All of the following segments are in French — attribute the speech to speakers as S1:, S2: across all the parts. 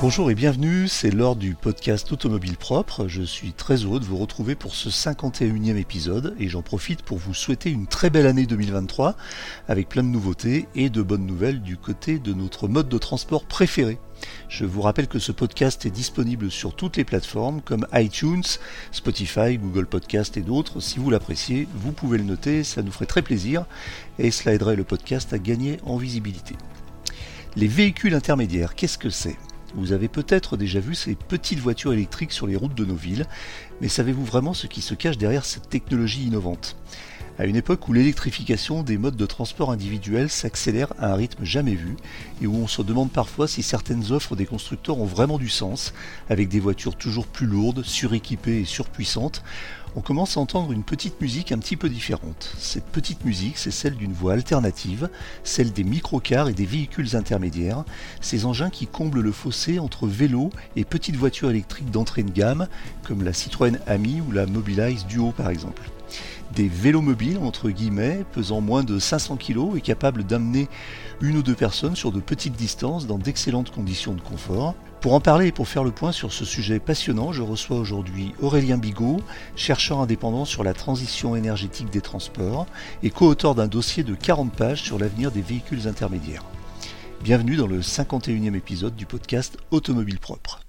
S1: Bonjour et bienvenue, c'est l'heure du podcast Automobile Propre. Je suis très heureux de vous retrouver pour ce 51e épisode et j'en profite pour vous souhaiter une très belle année 2023 avec plein de nouveautés et de bonnes nouvelles du côté de notre mode de transport préféré. Je vous rappelle que ce podcast est disponible sur toutes les plateformes comme iTunes, Spotify, Google Podcast et d'autres. Si vous l'appréciez, vous pouvez le noter, ça nous ferait très plaisir et cela aiderait le podcast à gagner en visibilité. Les véhicules intermédiaires, qu'est-ce que c'est? Vous avez peut-être déjà vu ces petites voitures électriques sur les routes de nos villes, mais savez-vous vraiment ce qui se cache derrière cette technologie innovante? À une époque où l'électrification des modes de transport individuels s'accélère à un rythme jamais vu et où on se demande parfois si certaines offres des constructeurs ont vraiment du sens, avec des voitures toujours plus lourdes, suréquipées et surpuissantes, on commence à entendre une petite musique un petit peu différente. Cette petite musique, c'est celle d'une voie alternative, celle des microcars et des véhicules intermédiaires, ces engins qui comblent le fossé entre vélos et petites voitures électriques d'entrée de gamme, comme la Citroën Ami ou la Mobilize Duo par exemple des vélos mobiles, entre guillemets, pesant moins de 500 kg et capables d'amener une ou deux personnes sur de petites distances dans d'excellentes conditions de confort. Pour en parler et pour faire le point sur ce sujet passionnant, je reçois aujourd'hui Aurélien Bigot, chercheur indépendant sur la transition énergétique des transports et co-auteur d'un dossier de 40 pages sur l'avenir des véhicules intermédiaires. Bienvenue dans le 51e épisode du podcast Automobile Propre.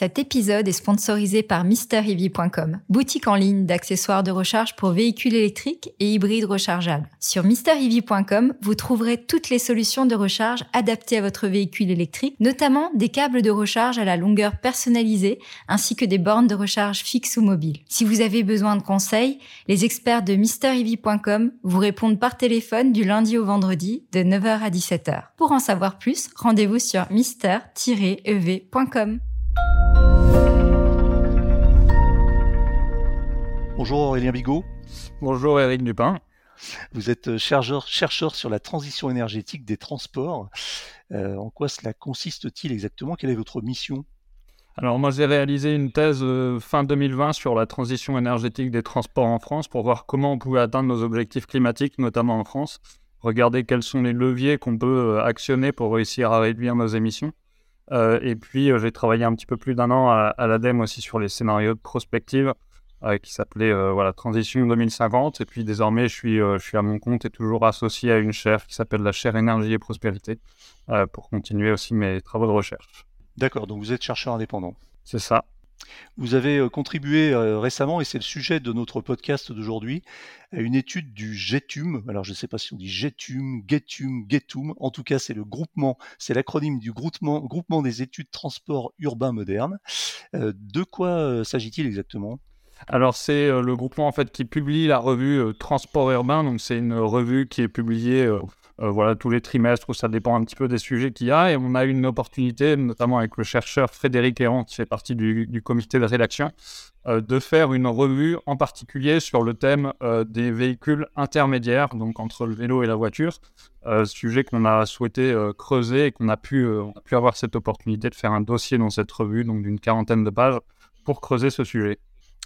S2: Cet épisode est sponsorisé par MrEV.com, boutique en ligne d'accessoires de recharge pour véhicules électriques et hybrides rechargeables. Sur MrEV.com, vous trouverez toutes les solutions de recharge adaptées à votre véhicule électrique, notamment des câbles de recharge à la longueur personnalisée ainsi que des bornes de recharge fixes ou mobiles. Si vous avez besoin de conseils, les experts de MrEV.com vous répondent par téléphone du lundi au vendredi de 9h à 17h. Pour en savoir plus, rendez-vous sur mister-ev.com.
S1: Bonjour Aurélien Bigot.
S3: Bonjour Eric Dupin.
S1: Vous êtes euh, chercheur, chercheur sur la transition énergétique des transports. Euh, en quoi cela consiste-t-il exactement? Quelle est votre mission?
S3: Alors moi j'ai réalisé une thèse euh, fin 2020 sur la transition énergétique des transports en France pour voir comment on pouvait atteindre nos objectifs climatiques, notamment en France. Regarder quels sont les leviers qu'on peut actionner pour réussir à réduire nos émissions. et puis j'ai travaillé un petit peu plus d'un an à, à l'ADEME aussi sur les scénarios de prospective qui s'appelait euh, voilà, Transition 2050. Et puis désormais, je suis, euh, je suis à mon compte et toujours associé à une chaire qui s'appelle la chaire Énergie et Prospérité pour continuer aussi mes travaux de recherche.
S1: D'accord, donc vous êtes chercheur indépendant.
S3: C'est ça.
S1: Vous avez contribué récemment, et c'est le sujet de notre podcast d'aujourd'hui, à une étude du GETUM. Alors je ne sais pas si on dit GETUM, GETUM, GETUM. En tout cas, c'est le groupement, c'est l'acronyme du groupement, groupement des études transport urbain moderne. de quoi s'agit-il exactement?
S3: Alors c'est euh, le groupement en fait qui publie la revue euh, Transport urbain, donc c'est une revue qui est publiée euh, voilà tous les trimestres, ça dépend un petit peu des sujets qu'il y a, et on a eu une opportunité, notamment avec le chercheur Frédéric Héran qui fait partie du, comité de rédaction, de faire une revue en particulier sur le thème des véhicules intermédiaires, donc entre le vélo et la voiture, sujet qu'on a souhaité creuser et qu'on a pu, a pu avoir cette opportunité de faire un dossier dans cette revue, donc d'une quarantaine de pages, pour creuser ce sujet.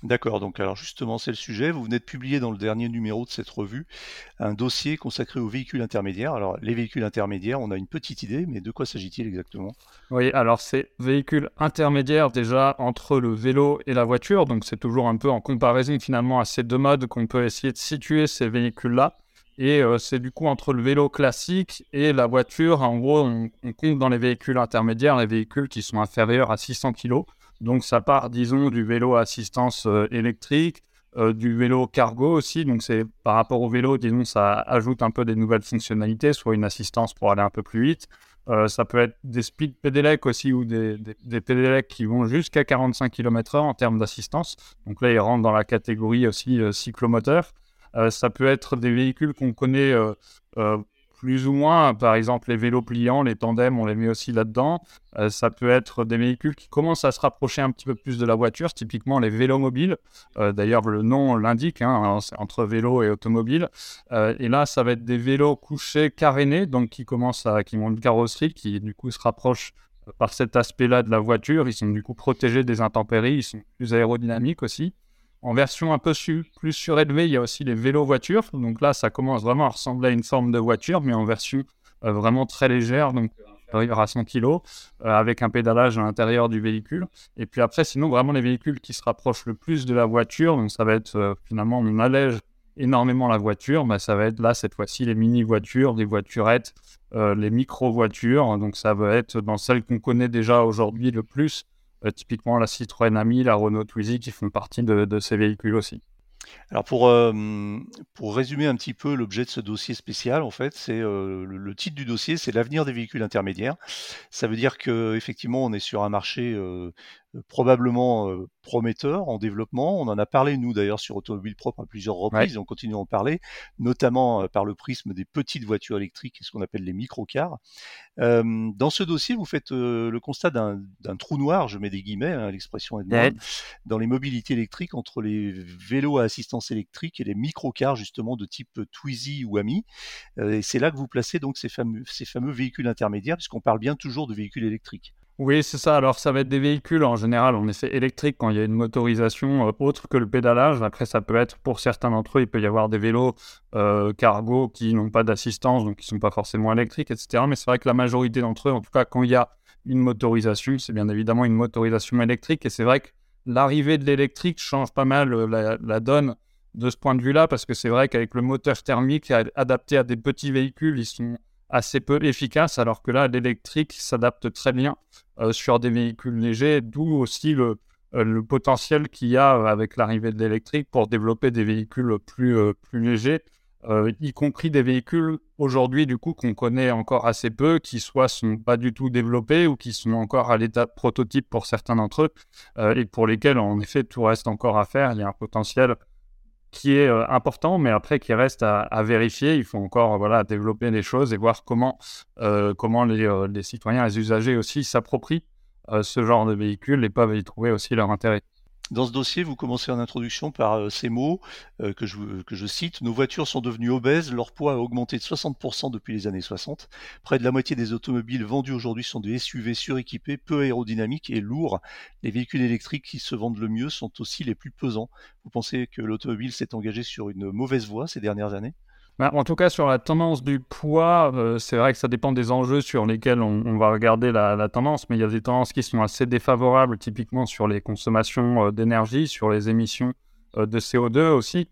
S1: D'accord, donc alors justement c'est le sujet. Vous venez de publier dans le dernier numéro de cette revue un dossier consacré aux véhicules intermédiaires. Alors les véhicules intermédiaires, on a une petite idée, mais de quoi s'agit-il exactement?
S3: Oui, alors c'est véhicules intermédiaires déjà entre le vélo et la voiture, donc c'est toujours un peu en comparaison finalement à ces deux modes qu'on peut essayer de situer ces véhicules-là. Et euh, c'est du coup entre le vélo classique et la voiture, en gros, on, on compte dans les véhicules intermédiaires les véhicules qui sont inférieurs à 600 kg. Donc ça part, disons, du vélo assistance euh, électrique, euh, du vélo cargo aussi. Donc c'est par rapport au vélo, disons, ça ajoute un peu des nouvelles fonctionnalités, soit une assistance pour aller un peu plus vite. Euh, ça peut être des speed pédélec aussi ou des, des, qui vont jusqu'à 45 km/h en termes d'assistance. Donc là, ils rentrent dans la catégorie aussi cyclomoteur. ça peut être des véhicules qu'on connaît plus ou moins. Par exemple, les vélos pliants, les tandems, on les met aussi là-dedans. Euh, ça peut être des véhicules qui commencent à se rapprocher un petit peu plus de la voiture, typiquement les vélos mobiles. Euh, d'ailleurs, le nom l'indique, hein, entre vélo et automobile. Euh, et là, ça va être des vélos couchés carénés, donc qui commencent à, qui ont une carrosserie qui du coup se rapproche par cet aspect-là de la voiture. Ils sont du coup protégés des intempéries, ils sont plus aérodynamiques aussi. En version un peu plus surélevée, il y a aussi les vélos-voitures. Donc là, ça commence vraiment à ressembler à une forme de voiture, mais en version euh, vraiment très légère, donc supérieur à 100 kg, avec un pédalage à l'intérieur du véhicule. Et puis après, sinon, vraiment les véhicules qui se rapprochent le plus de la voiture, donc ça va être finalement, on allège énormément la voiture, bah, ça va être là, cette fois-ci, les mini-voitures, les voiturettes, les micro-voitures. Donc ça va être dans celles qu'on connaît déjà aujourd'hui le plus, typiquement la Citroën Ami, la Renault Twizy, qui font partie de ces véhicules aussi.
S1: Alors pour, euh, pour résumer un petit peu l'objet de ce dossier spécial, en fait, c'est euh, le, titre du dossier, c'est l'avenir des véhicules intermédiaires. Ça veut dire que effectivement, on est sur un marché euh, probablement prometteur en développement. On en a parlé nous d'ailleurs sur Automobile Propre à plusieurs reprises. On continue à en parler, notamment par le prisme des petites voitures électriques, ce qu'on appelle les microcars. dans ce dossier, vous faites le constat d'un trou noir, je mets des guillemets, hein, l'expression est de dans les mobilités électriques entre les vélos à assistance électrique et les microcars justement de type Twizy ou Ami. et c'est là que vous placez donc ces fameux, ces fameux véhicules intermédiaires, puisqu'on parle bien toujours de véhicules électriques.
S3: Oui, c'est ça. Alors, ça va être des véhicules en général, en effet, électriques quand il y a une motorisation euh, autre que le pédalage. Après, ça peut être, pour certains d'entre eux, il peut y avoir des vélos euh, cargo qui n'ont pas d'assistance, donc qui ne sont pas forcément électriques, etc. Mais c'est vrai que la majorité d'entre eux, en tout cas, quand il y a une motorisation, c'est bien évidemment une motorisation électrique. Et c'est vrai que l'arrivée de l'électrique change pas mal euh, la, la, donne de ce point de vue-là, parce que c'est vrai qu'avec le moteur thermique adapté à des petits véhicules, ils sont assez peu efficace, alors que là, l'électrique s'adapte très bien euh, sur des véhicules légers, d'où aussi le, euh, potentiel qu'il y a euh, avec l'arrivée de l'électrique pour développer des véhicules plus, plus légers, y compris des véhicules aujourd'hui, du coup, qu'on connaît encore assez peu, qui soit sont pas du tout développés ou qui sont encore à l'état de prototype pour certains d'entre eux, et pour lesquels, en effet, tout reste encore à faire. Il y a un potentiel qui est euh, important, mais après qui reste à, vérifier. Il faut encore voilà, développer les choses et voir comment, euh, comment les, euh, les, citoyens, les usagers aussi s'approprient ce genre de véhicules et peuvent y trouver aussi leur intérêt.
S1: Dans ce dossier, vous commencez en introduction par euh, ces mots euh, que, je, cite. Nos voitures sont devenues obèses, leur poids a augmenté de 60% depuis les années 60. Près de la moitié des automobiles vendus aujourd'hui sont des SUV suréquipés, peu aérodynamiques et lourds. Les véhicules électriques qui se vendent le mieux sont aussi les plus pesants. Vous pensez que l'automobile s'est engagée sur une mauvaise voie ces dernières années?
S3: Bah, en tout cas, sur la tendance du poids, euh, c'est vrai que ça dépend des enjeux sur lesquels on, va regarder la, tendance, mais il y a des tendances qui sont assez défavorables, typiquement sur les consommations euh, d'énergie, sur les émissions euh, de CO2 aussi.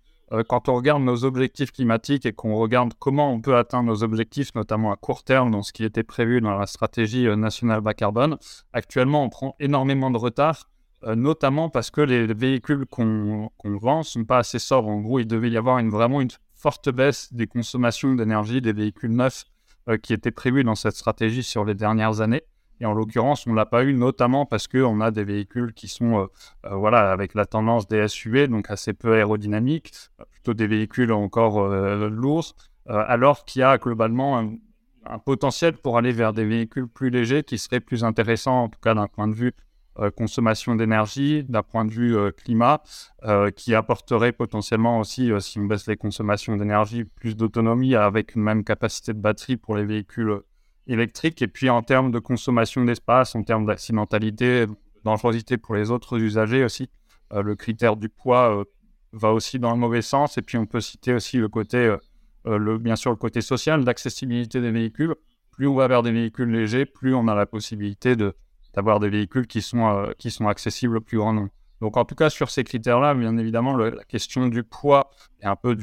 S3: quand on regarde nos objectifs climatiques et qu'on regarde comment on peut atteindre nos objectifs, notamment à court terme, dans ce qui était prévu dans la stratégie nationale bas carbone, actuellement, on prend énormément de retard notamment parce que les véhicules qu'on vend ne sont pas assez sobres. En gros, il devait y avoir vraiment une forte baisse des consommations d'énergie des véhicules neufs euh, qui étaient prévus dans cette stratégie sur les dernières années. Et en l'occurrence, on ne l'a pas eu, notamment parce qu'on a des véhicules qui sont euh, euh, voilà, avec la tendance des SUV, donc assez peu aérodynamiques, plutôt des véhicules encore lourds, alors qu'il y a globalement un, un, potentiel pour aller vers des véhicules plus légers qui seraient plus intéressants, en tout cas d'un point de vue consommation d'énergie, d'un point de vue euh, climat, euh, qui apporterait potentiellement aussi, si on baisse les consommations d'énergie, plus d'autonomie avec une même capacité de batterie pour les véhicules électriques. Et puis en termes de consommation d'espace, en termes d'accidentalité, dangerosité pour les autres usagers aussi, le critère du poids va aussi dans le mauvais sens. Et puis on peut citer aussi le côté, bien sûr, le côté social, d'accessibilité des véhicules. Plus on va vers des véhicules légers, plus on a la possibilité de d'avoir des véhicules qui sont, euh, qui sont accessibles au plus grand nombre. Donc en tout cas, sur ces critères-là, bien évidemment, la question du poids et un peu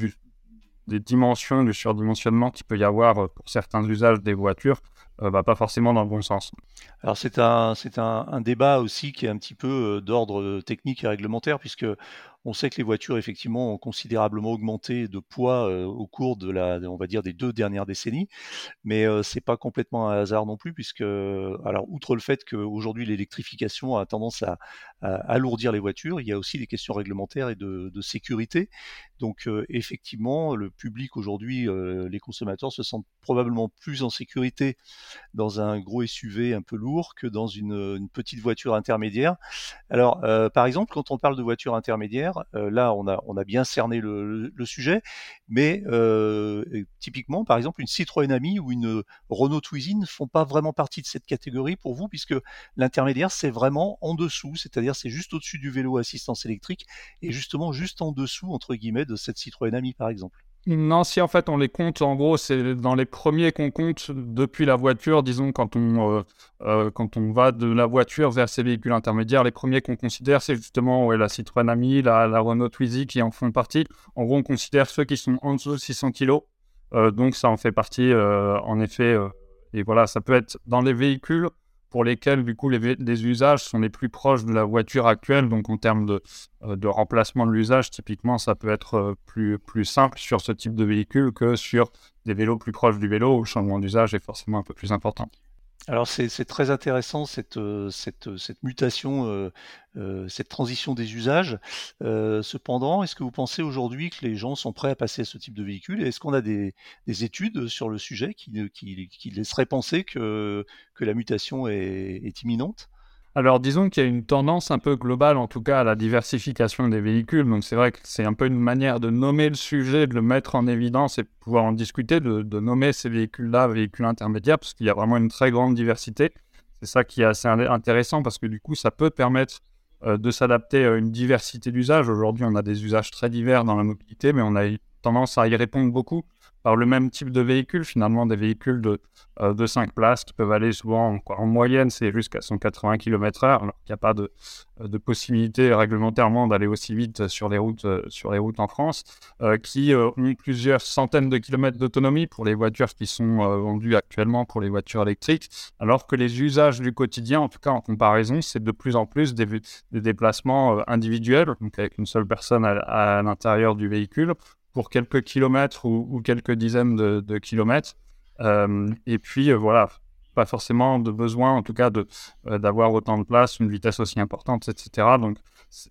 S3: des dimensions, du surdimensionnement qu'il peut y avoir euh, pour certains usages des voitures, ne euh, va pas forcément dans le bon sens.
S1: Alors c'est un, un, débat aussi qui est un petit peu d'ordre technique et réglementaire, puisque on sait que les voitures, effectivement, ont considérablement augmenté de poids euh, au cours de la, on va dire, des deux dernières décennies. Mais euh, c'est pas complètement un hasard non plus, puisque, alors, outre le fait qu'aujourd'hui l'électrification a tendance à, alourdir les voitures, il y a aussi des questions réglementaires et de, sécurité. Donc, euh, effectivement, le public aujourd'hui, les consommateurs se sentent probablement plus en sécurité dans un gros SUV un peu lourd que dans une, une petite voiture intermédiaire. Alors, par exemple, quand on parle de voiture intermédiaire euh, là, on a, bien cerné le, sujet, mais euh, typiquement, par exemple, une Citroën Ami ou une Renault Twizy ne font pas vraiment partie de cette catégorie pour vous, puisque l'intermédiaire, c'est vraiment en dessous, c'est-à-dire c'est juste au-dessus du vélo assistance électrique et justement juste en dessous, entre guillemets, de cette Citroën Ami, par exemple.
S3: Non, si en fait on les compte, en gros, c'est dans les premiers qu'on compte depuis la voiture, disons, quand on, euh, euh, quand on va de la voiture vers ces véhicules intermédiaires, les premiers qu'on considère, c'est justement ouais, la Citroën Ami, la, Renault Twizy qui en font partie. En gros, on considère ceux qui sont en dessous de 600 kg. donc ça en fait partie, en effet. et voilà, ça peut être dans les véhicules pour lesquels, du coup, les, usages sont les plus proches de la voiture actuelle. Donc, en termes de, euh, remplacement de l'usage, typiquement, ça peut être euh, plus, plus simple sur ce type de véhicule que sur des vélos plus proches du vélo où le changement d'usage est forcément un peu plus important.
S1: Alors c'est très intéressant cette, euh, cette mutation, euh, euh, cette transition des usages. cependant, est-ce que vous pensez aujourd'hui que les gens sont prêts à passer à ce type de véhicule? Est-ce qu'on a des, des, études sur le sujet qui, laisseraient penser que, la mutation est imminente?
S3: Alors disons qu'il y a une tendance un peu globale, en tout cas, à la diversification des véhicules. Donc c'est vrai que c'est un peu une manière de nommer le sujet, de le mettre en évidence et pouvoir en discuter, de, nommer ces véhicules-là véhicules intermédiaires, parce qu'il y a vraiment une très grande diversité. C'est ça qui est assez intéressant, parce que du coup, ça peut permettre euh, de s'adapter à une diversité d'usages. Aujourd'hui, on a des usages très divers dans la mobilité, mais on a tendance à y répondre beaucoup par le même type de véhicule, finalement des véhicules de, euh, de 5 places qui peuvent aller souvent, en moyenne, c'est jusqu'à 180 km/h, alors qu'il n'y a pas de, euh, de possibilité réglementairement d'aller aussi vite sur les routes, euh, en France, qui ont plusieurs centaines de kilomètres d'autonomie pour les voitures qui sont vendues actuellement pour les voitures électriques, alors que les usages du quotidien, en tout cas en comparaison, c'est de plus en plus des, déplacements individuels, donc avec une seule personne à l'intérieur du véhicule, pour quelques kilomètres ou, quelques dizaines de, kilomètres. Euh, et puis, euh, voilà, pas forcément de besoin, en tout cas, euh, d'avoir autant de place, une vitesse aussi importante, etc. Donc,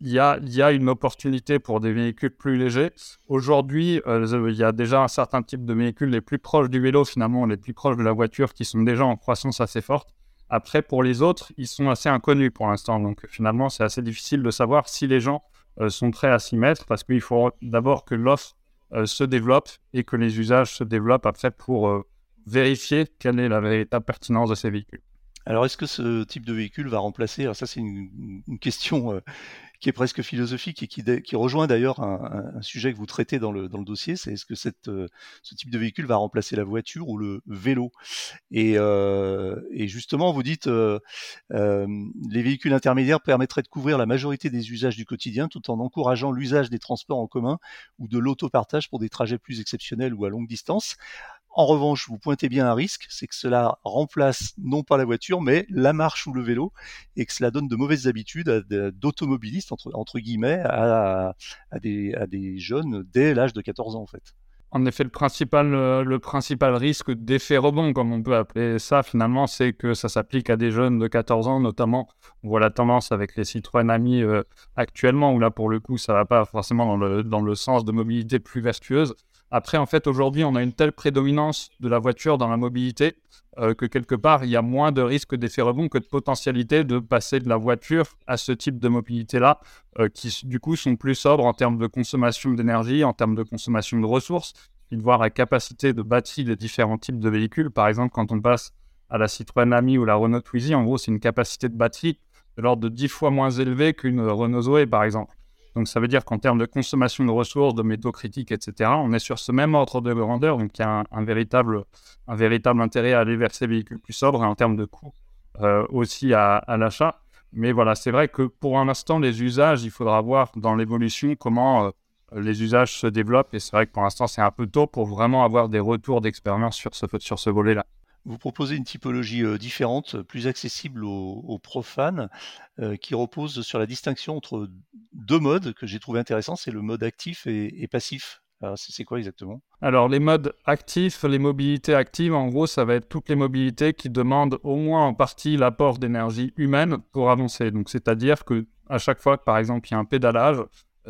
S3: il y a, y a une opportunité pour des véhicules plus légers. Aujourd'hui, il y a déjà un certain type de véhicules les plus proches du vélo, finalement, les plus proches de la voiture, qui sont déjà en croissance assez forte. Après, pour les autres, ils sont assez inconnus pour l'instant. Donc, finalement, c'est assez difficile de savoir si les gens sont prêts à s'y mettre parce qu'il faut d'abord que l'offre se développe et que les usages se développent après pour euh, vérifier quelle est la véritable pertinence de ces véhicules.
S1: Alors, est-ce que ce type de véhicule va remplacer, alors ça c'est une, question euh, qui est presque philosophique et qui, qui rejoint d'ailleurs un, un, sujet que vous traitez dans le, dans le dossier, c'est est-ce que cette, euh, ce type de véhicule va remplacer la voiture ou le vélo? Et, euh, et, justement, vous dites euh, euh, les véhicules intermédiaires permettraient de couvrir la majorité des usages du quotidien tout en encourageant l'usage des transports en commun ou de l'autopartage pour des trajets plus exceptionnels ou à longue distance. En revanche, vous pointez bien un risque, c'est que cela remplace non pas la voiture, mais la marche ou le vélo, et que cela donne de mauvaises habitudes d'automobilistes, entre, guillemets, à, des, jeunes dès l'âge de 14 ans, en fait.
S3: En effet, le principal, euh, le principal risque d'effet rebond, comme on peut appeler ça, finalement, c'est que ça s'applique à des jeunes de 14 ans, notamment. On voit la tendance avec les Citroën Amis euh, actuellement, où là, pour le coup, ça va pas forcément dans le sens de mobilité plus vertueuse. Après, en fait, aujourd'hui, on a une telle prédominance de la voiture dans la mobilité euh, que quelque part, il y a moins de risques d'effet rebond que de potentialité de passer de la voiture à ce type de mobilité-là, euh, qui du coup sont plus sobres en termes de consommation d'énergie, en termes de consommation de ressources, et de voir la capacité de batterie des différents types de véhicules. Par exemple, quand on passe à la Citroën Ami ou la Renault Twizy, en gros, c'est une capacité de batterie de l'ordre de 10 fois moins élevée qu'une Renault Zoé, par exemple. Donc ça veut dire qu'en termes de consommation de ressources, de métaux critiques, etc., on est sur ce même ordre de grandeur. Donc il y a un, véritable, un véritable intérêt à aller vers ces véhicules plus sobres et en termes de coûts euh, aussi à, l'achat. Mais voilà, c'est vrai que pour un instant, les usages, il faudra voir dans l'évolution comment euh, les usages se développent. Et c'est vrai que pour l'instant, c'est un peu tôt pour vraiment avoir des retours d'expérience sur ce, sur ce volet-là
S1: vous proposez une typologie euh, différente, plus accessible aux, profanes, euh, qui repose sur la distinction entre deux modes que j'ai trouvé intéressants, c'est le mode actif et, passif. C'est quoi exactement?
S3: Alors les modes actifs, les mobilités actives, en gros, ça va être toutes les mobilités qui demandent au moins en partie l'apport d'énergie humaine pour avancer. Donc c'est-à-dire que à chaque fois que par exemple il y a un pédalage,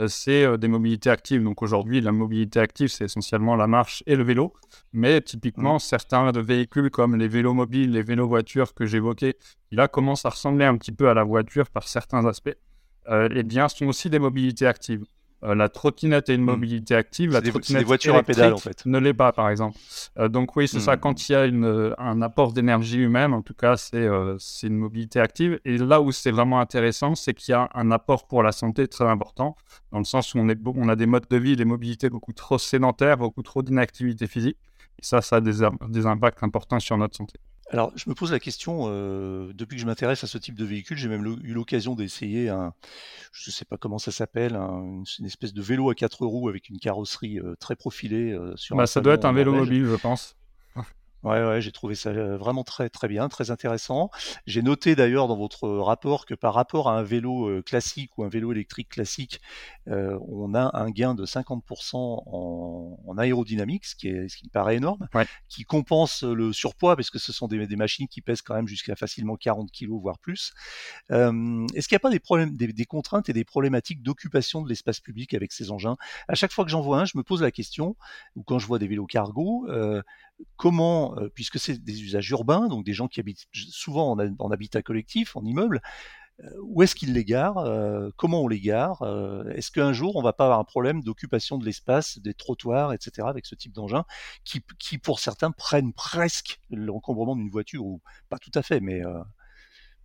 S3: c'est euh, des mobilités actives. Donc aujourd'hui, la mobilité active, c'est essentiellement la marche et le vélo. Mais typiquement, mmh. certains de véhicules comme les vélos mobiles, les vélos voitures que j'évoquais, là commencent à ressembler un petit peu à la voiture par certains aspects. Euh, eh bien, sont aussi des mobilités actives. Euh, la trottinette est une hmm. mobilité active. La
S1: trottinette voitures à en fait.
S3: ne l'est pas, par exemple. Euh, donc oui, c'est ça. Hmm. Quand il y a une, un apport d'énergie humaine, en tout cas, c'est c'est une mobilité active. Et là où c'est vraiment intéressant, c'est qu'il y a un apport pour la santé très important, dans le sens où on, est, on a des modes de vie, des mobilités beaucoup trop sédentaires, beaucoup trop d'inactivité physique. Et ça, ça a des, des impacts importants sur notre santé.
S1: Alors, je me pose la question, euh, depuis que je m'intéresse à ce type de véhicule, j'ai même eu l'occasion d'essayer un, je ne sais pas comment ça s'appelle, une, espèce de vélo à quatre roues avec une carrosserie euh, très profilée euh, sur.
S3: Bah, ça doit être un vélo mobile, je pense.
S1: Ouais, ouais, j'ai trouvé ça euh, vraiment très très bien, très intéressant. J'ai noté d'ailleurs dans votre rapport que par rapport à un vélo euh, classique ou un vélo électrique classique, euh, on a un gain de 50% en, en, aérodynamique, ce qui, est, ce qui me paraît énorme, qui compense le surpoids parce que ce sont des, des machines qui pèsent quand même jusqu'à facilement 40 kg voire plus. Euh, Est-ce qu'il n'y a pas des problèmes, des, des, contraintes et des problématiques d'occupation de l'espace public avec ces engins? À chaque fois que j'en vois un, je me pose la question, ou quand je vois des vélos cargo, euh, comment, euh, puisque c'est des usages urbains, donc des gens qui habitent souvent en, habitat collectif, en immeuble, euh, où est-ce qu'ils les garent euh, Comment on les gare Est-ce qu'un jour on va pas avoir un problème d'occupation de l'espace, des trottoirs, etc. avec ce type d'engin qui, qui, pour certains prennent presque l'encombrement d'une voiture ou pas tout à fait, mais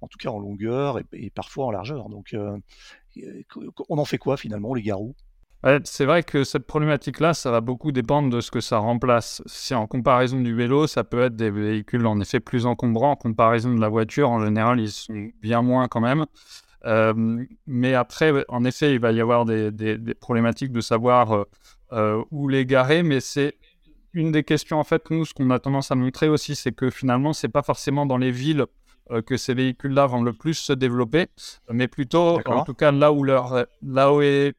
S1: en tout cas en longueur et, parfois en largeur. Donc on en fait quoi finalement? Les gare
S3: c'est vrai que cette problématique-là, ça va beaucoup dépendre de ce que ça remplace. Si en comparaison du vélo, ça peut être des véhicules en effet plus encombrants. En comparaison de la voiture, en général, ils sont bien moins quand même. Euh, mais après, en effet, il va y avoir des, problématiques de savoir euh, euh, où les garer. Mais c'est une des questions, en fait, nous, ce qu'on a tendance à montrer aussi, c'est que finalement, c'est pas forcément dans les villes que ces véhicules-là vont le plus se développer, mais plutôt, en tout cas, là où, leur, là où est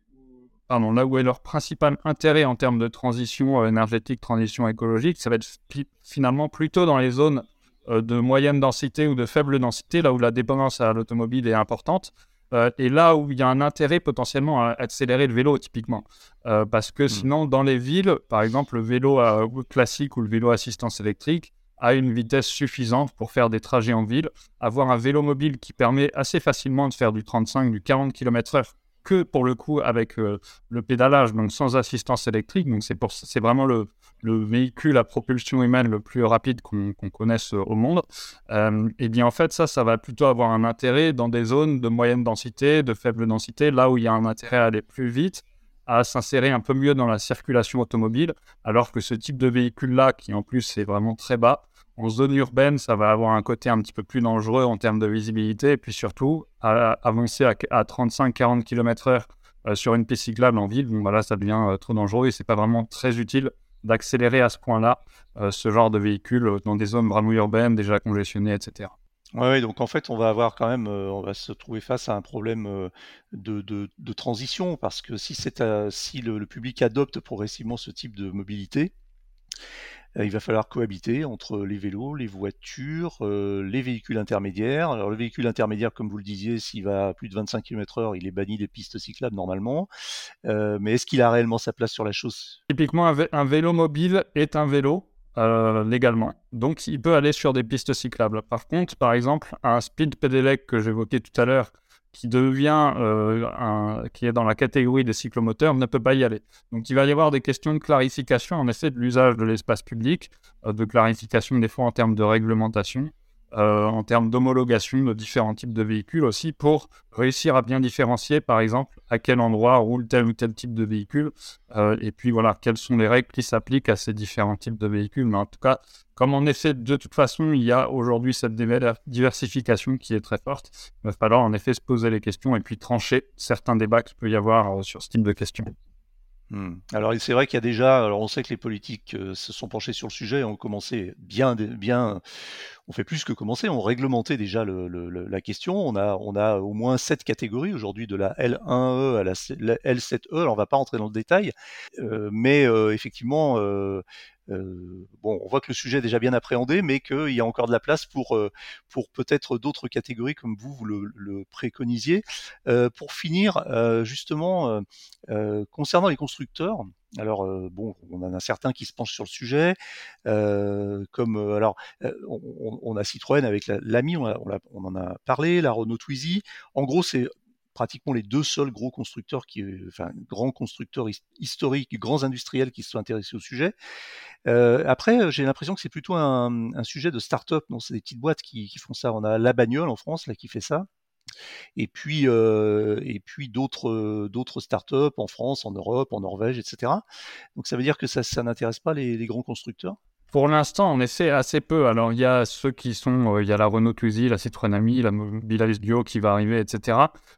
S3: pardon, là où est leur principal intérêt en termes de transition euh, énergétique, transition écologique, ça va être finalement plutôt dans les zones euh, de moyenne densité ou de faible densité, là où la dépendance à l'automobile est importante. Euh, et là où il y a un intérêt potentiellement à accélérer le vélo, typiquement. parce que mmh. sinon, dans les villes, par exemple, le vélo classique ou le vélo assistance électrique a une vitesse suffisante pour faire des trajets en ville. Avoir un vélo mobile qui permet assez facilement de faire du 35, du 40 km/h que pour le coup avec euh, le pédalage, donc sans assistance électrique. Donc c'est, c'est vraiment le, le, véhicule à propulsion humaine le plus rapide qu'on, connaisse euh, au monde. Euh, et bien en fait, ça, ça va plutôt avoir un intérêt dans des zones de moyenne densité, de faible densité, là où il y a un intérêt à aller plus vite à s'insérer un peu mieux dans la circulation automobile, alors que ce type de véhicule-là, qui en plus est vraiment très bas, en zone urbaine, ça va avoir un côté un petit peu plus dangereux en termes de visibilité. Et puis surtout, avancer à, 35-40 km/h sur une piste cyclable en ville, bon, bah là, ça devient euh, trop dangereux et c'est pas vraiment très utile d'accélérer à ce point-là euh, ce genre de véhicule dans des zones vraiment urbaines déjà congestionnées, etc.
S1: Oui, donc en fait, on va avoir quand même, euh, on va se trouver face à un problème de, transition parce que si, si le, public adopte progressivement ce type de mobilité, euh, il va falloir cohabiter entre les vélos, les voitures, euh, les véhicules intermédiaires. Alors le véhicule intermédiaire, comme vous le disiez, s'il va à plus de 25 km/h, il est banni des pistes cyclables normalement. Euh, mais est-ce qu'il a réellement sa place sur la chaussée
S3: Typiquement, un, vélo mobile est un vélo. légalement. Donc, il peut aller sur des pistes cyclables. Par contre, par exemple, un speed pedelec que j'évoquais tout à l'heure, euh, qui est dans la catégorie des cyclomoteurs, ne peut pas y aller. Donc il va y avoir des questions de clarification, en effet, de l'usage de l'espace public, euh, de clarification des fois en termes de réglementation, euh, en termes d'homologation de différents types de véhicules aussi pour réussir à bien différencier, par exemple, à quel endroit roule tel ou tel type de véhicule. Euh, et puis voilà, quelles sont les règles qui s'appliquent à ces différents types de véhicules. Mais en tout cas, comme en effet, de toute façon, il y a aujourd'hui cette diversification qui est très forte, il va falloir en effet se poser les questions et puis trancher certains débats qu'il peut y avoir euh, sur ce type de questions.
S1: Hmm. Alors c'est vrai qu'il y a déjà, alors on sait que les politiques se sont penchés sur le sujet et ont commencé bien, bien on fait plus que commencer, on réglementait déjà la question. On a, on a au moins sept catégories aujourd'hui, de la L1E à la, L7E. Alors on va pas rentrer dans le détail, euh, mais euh, effectivement, euh, bon, on voit que le sujet est déjà bien appréhendé, mais qu'il y a encore de la place pour, pour peut-être d'autres catégories comme vous, vous le, préconisiez. pour finir, justement, concernant les constructeurs, alors bon, on en a certains qui se penchent sur le sujet, comme alors on, a Citroën avec l'ami, on, on, en a parlé, la Renault Twizy. En gros, c'est pratiquement les deux seuls gros constructeurs, qui, enfin grands constructeurs historiques, grands industriels qui se sont intéressés au sujet. après, j'ai l'impression que c'est plutôt un, sujet de start-up. Non, c'est des petites boîtes qui, font ça. On a La Bagnole en France là qui fait ça et puis euh, et puis d'autres d'autres startups en France, en Europe, en Norvège, etc. Donc ça veut dire que ça, n'intéresse pas les, grands constructeurs?
S3: Pour l'instant, on essaie assez peu. Alors il y a ceux qui sont, euh, il y a la Renault Twizy, la Citroën Ami, la Mobilis Duo qui va arriver, etc.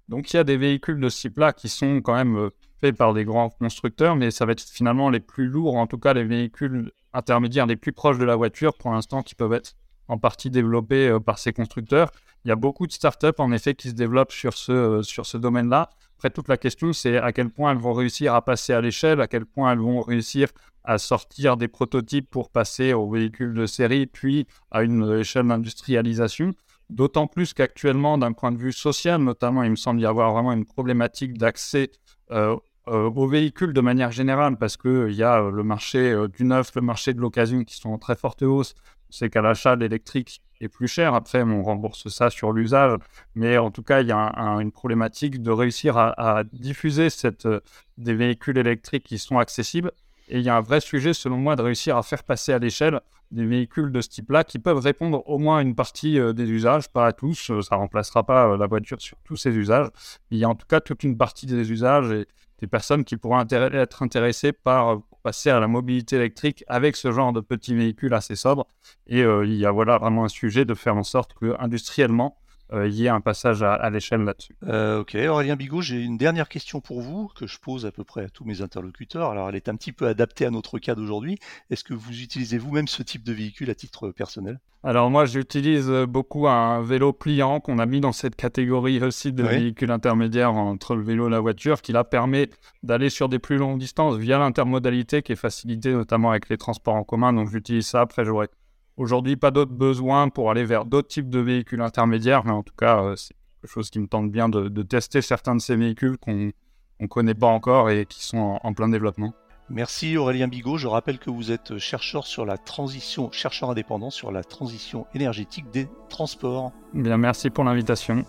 S3: Donc il y a des véhicules de ce type-là qui sont quand même euh, faits par des grands constructeurs, mais ça va être finalement les plus lourds, en tout cas les véhicules intermédiaires les plus proches de la voiture pour l'instant qui peuvent être en partie développés par ces constructeurs. Il y a beaucoup de startups, en effet, qui se développent sur ce, euh, sur ce domaine-là. Après, toute la question, c'est à quel point elles vont réussir à passer à l'échelle, à quel point elles vont réussir à sortir des prototypes pour passer aux véhicules de série, puis à une échelle d'industrialisation. D'autant plus qu'actuellement, d'un point de vue social, notamment, il me semble y avoir vraiment une problématique d'accès euh, euh, aux véhicules de manière générale, parce qu'il y a le marché du neuf, le marché de l'occasion qui sont en très forte hausse. C'est qu'à l'achat, l'électrique est plus cher. Après, on rembourse ça sur l'usage. Mais en tout cas, il y a une problématique de réussir à, diffuser euh, des véhicules électriques qui sont accessibles. Et il y a un vrai sujet, selon moi, de réussir à faire passer à l'échelle des véhicules de ce type-là qui peuvent répondre au moins à une partie euh, des usages, pas à tous. Euh, ça ne remplacera pas la voiture sur tous ces usages. il y a en tout cas toute une partie des usages et des personnes qui pourraient être intéressées par passer à la mobilité électrique avec ce genre de petits véhicules assez sobres. Et euh, il y a voilà vraiment un sujet de faire en sorte que industriellement, euh, il y ait un passage à, l'échelle là-dessus.
S1: Euh, ok, Aurélien Bigot, j'ai une dernière question pour vous que je pose à peu près à tous mes interlocuteurs. Alors, elle est un petit peu adaptée à notre cas d'aujourd'hui. Est-ce que vous utilisez vous-même ce type de véhicule à titre personnel?
S3: Alors, moi, j'utilise beaucoup un vélo pliant qu'on a mis dans cette catégorie aussi de véhicules intermédiaires entre le vélo et la voiture, qui là permet d'aller sur des plus longues distances via l'intermodalité qui est facilitée notamment avec les transports en commun. Donc, j'utilise ça. Après, j'aurais Aujourd'hui, pas d'autres besoins pour aller vers d'autres types de véhicules intermédiaires, mais en tout cas, euh, c'est quelque chose qui me tente bien de, tester certains de ces véhicules qu'on ne connaît pas encore et qui sont en, plein développement.
S1: Merci Aurélien Bigot. Je rappelle que vous êtes chercheur sur la transition, chercheur indépendant sur la transition énergétique des transports.
S3: Bien, merci pour l'invitation.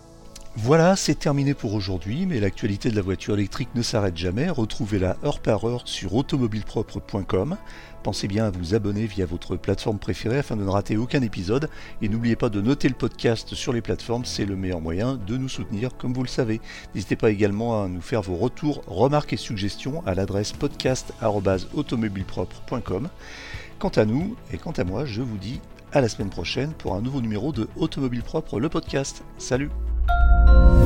S1: Voilà, c'est terminé pour aujourd'hui, mais l'actualité de la voiture électrique ne s'arrête jamais. Retrouvez-la heure par heure sur automobilepropre.com. Pensez bien à vous abonner via votre plateforme préférée afin de ne rater aucun épisode. Et n'oubliez pas de noter le podcast sur les plateformes, c'est le meilleur moyen de nous soutenir, comme vous le savez. N'hésitez pas également à nous faire vos retours, remarques et suggestions à l'adresse podcast.automobilepropre.com. Quant à nous, et quant à moi, je vous dis à la semaine prochaine pour un nouveau numéro de Automobile Propre, le podcast. Salut Música